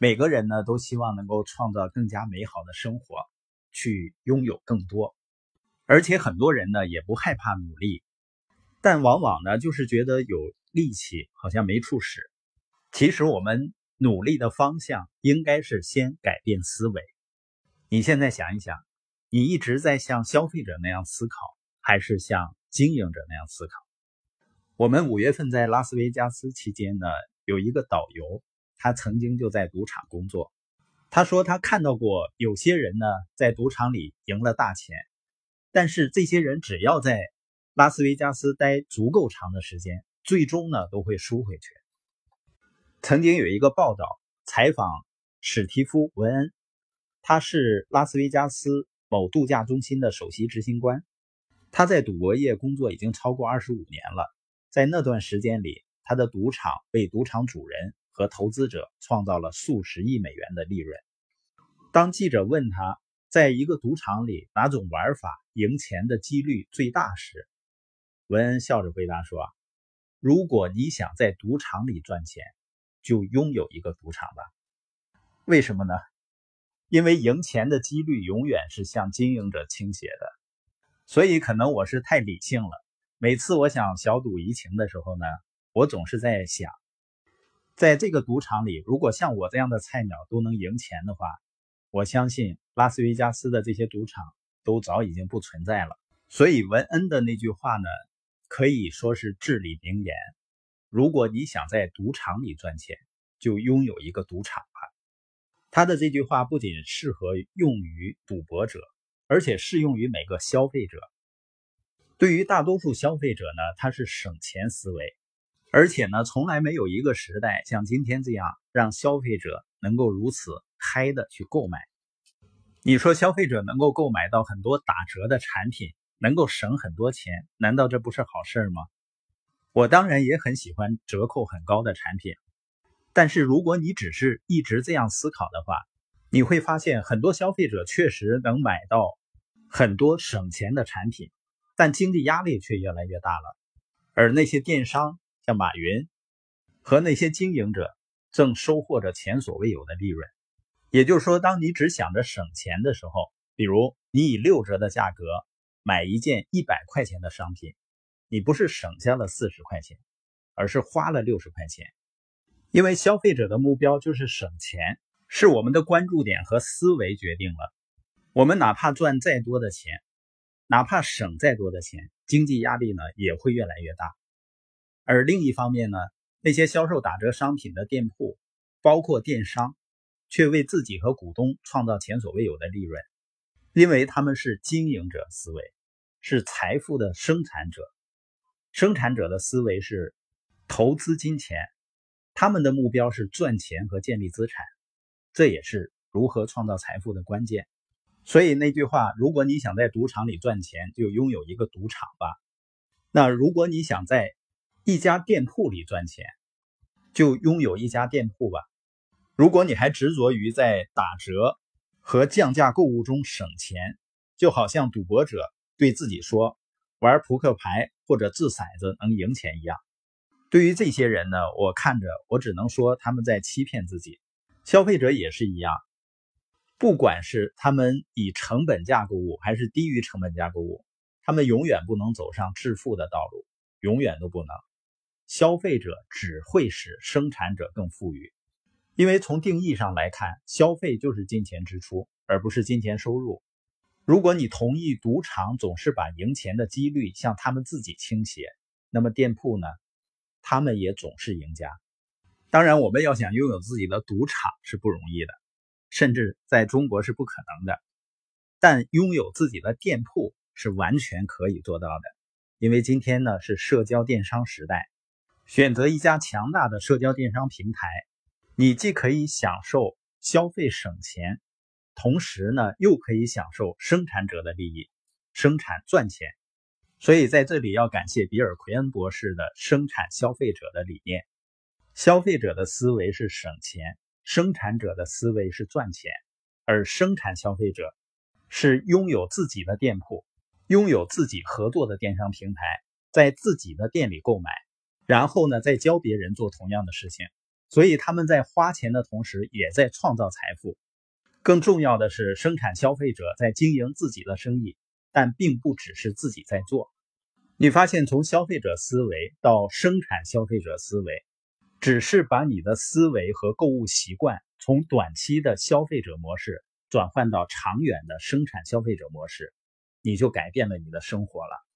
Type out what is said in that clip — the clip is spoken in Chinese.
每个人呢都希望能够创造更加美好的生活，去拥有更多。而且很多人呢也不害怕努力，但往往呢就是觉得有力气好像没处使。其实我们努力的方向应该是先改变思维。你现在想一想，你一直在像消费者那样思考，还是像经营者那样思考？我们五月份在拉斯维加斯期间呢，有一个导游。他曾经就在赌场工作，他说他看到过有些人呢在赌场里赢了大钱，但是这些人只要在拉斯维加斯待足够长的时间，最终呢都会输回去。曾经有一个报道采访史蒂夫·文恩，他是拉斯维加斯某度假中心的首席执行官，他在赌博业工作已经超过二十五年了，在那段时间里，他的赌场被赌场主人。和投资者创造了数十亿美元的利润。当记者问他在一个赌场里哪种玩法赢钱的几率最大时，文恩笑着回答说：“如果你想在赌场里赚钱，就拥有一个赌场吧。为什么呢？因为赢钱的几率永远是向经营者倾斜的。所以，可能我是太理性了。每次我想小赌怡情的时候呢，我总是在想。”在这个赌场里，如果像我这样的菜鸟都能赢钱的话，我相信拉斯维加斯的这些赌场都早已经不存在了。所以文恩的那句话呢，可以说是至理名言：如果你想在赌场里赚钱，就拥有一个赌场吧。他的这句话不仅适合用于赌博者，而且适用于每个消费者。对于大多数消费者呢，他是省钱思维。而且呢，从来没有一个时代像今天这样让消费者能够如此嗨的去购买。你说消费者能够购买到很多打折的产品，能够省很多钱，难道这不是好事吗？我当然也很喜欢折扣很高的产品，但是如果你只是一直这样思考的话，你会发现很多消费者确实能买到很多省钱的产品，但经济压力却越来越大了，而那些电商。像马云和那些经营者正收获着前所未有的利润。也就是说，当你只想着省钱的时候，比如你以六折的价格买一件一百块钱的商品，你不是省下了四十块钱，而是花了六十块钱。因为消费者的目标就是省钱，是我们的关注点和思维决定了。我们哪怕赚再多的钱，哪怕省再多的钱，经济压力呢也会越来越大。而另一方面呢，那些销售打折商品的店铺，包括电商，却为自己和股东创造前所未有的利润，因为他们是经营者思维，是财富的生产者。生产者的思维是投资金钱，他们的目标是赚钱和建立资产，这也是如何创造财富的关键。所以那句话，如果你想在赌场里赚钱，就拥有一个赌场吧。那如果你想在一家店铺里赚钱，就拥有一家店铺吧。如果你还执着于在打折和降价购物中省钱，就好像赌博者对自己说玩扑克牌或者掷骰子能赢钱一样。对于这些人呢，我看着我只能说他们在欺骗自己。消费者也是一样，不管是他们以成本价购物还是低于成本价购物，他们永远不能走上致富的道路，永远都不能。消费者只会使生产者更富裕，因为从定义上来看，消费就是金钱支出，而不是金钱收入。如果你同意赌场总是把赢钱的几率向他们自己倾斜，那么店铺呢？他们也总是赢家。当然，我们要想拥有自己的赌场是不容易的，甚至在中国是不可能的。但拥有自己的店铺是完全可以做到的，因为今天呢是社交电商时代。选择一家强大的社交电商平台，你既可以享受消费省钱，同时呢又可以享受生产者的利益，生产赚钱。所以在这里要感谢比尔·奎恩博士的生产消费者的理念：消费者的思维是省钱，生产者的思维是赚钱，而生产消费者是拥有自己的店铺，拥有自己合作的电商平台，在自己的店里购买。然后呢，再教别人做同样的事情，所以他们在花钱的同时，也在创造财富。更重要的是，生产消费者在经营自己的生意，但并不只是自己在做。你发现，从消费者思维到生产消费者思维，只是把你的思维和购物习惯从短期的消费者模式转换到长远的生产消费者模式，你就改变了你的生活了。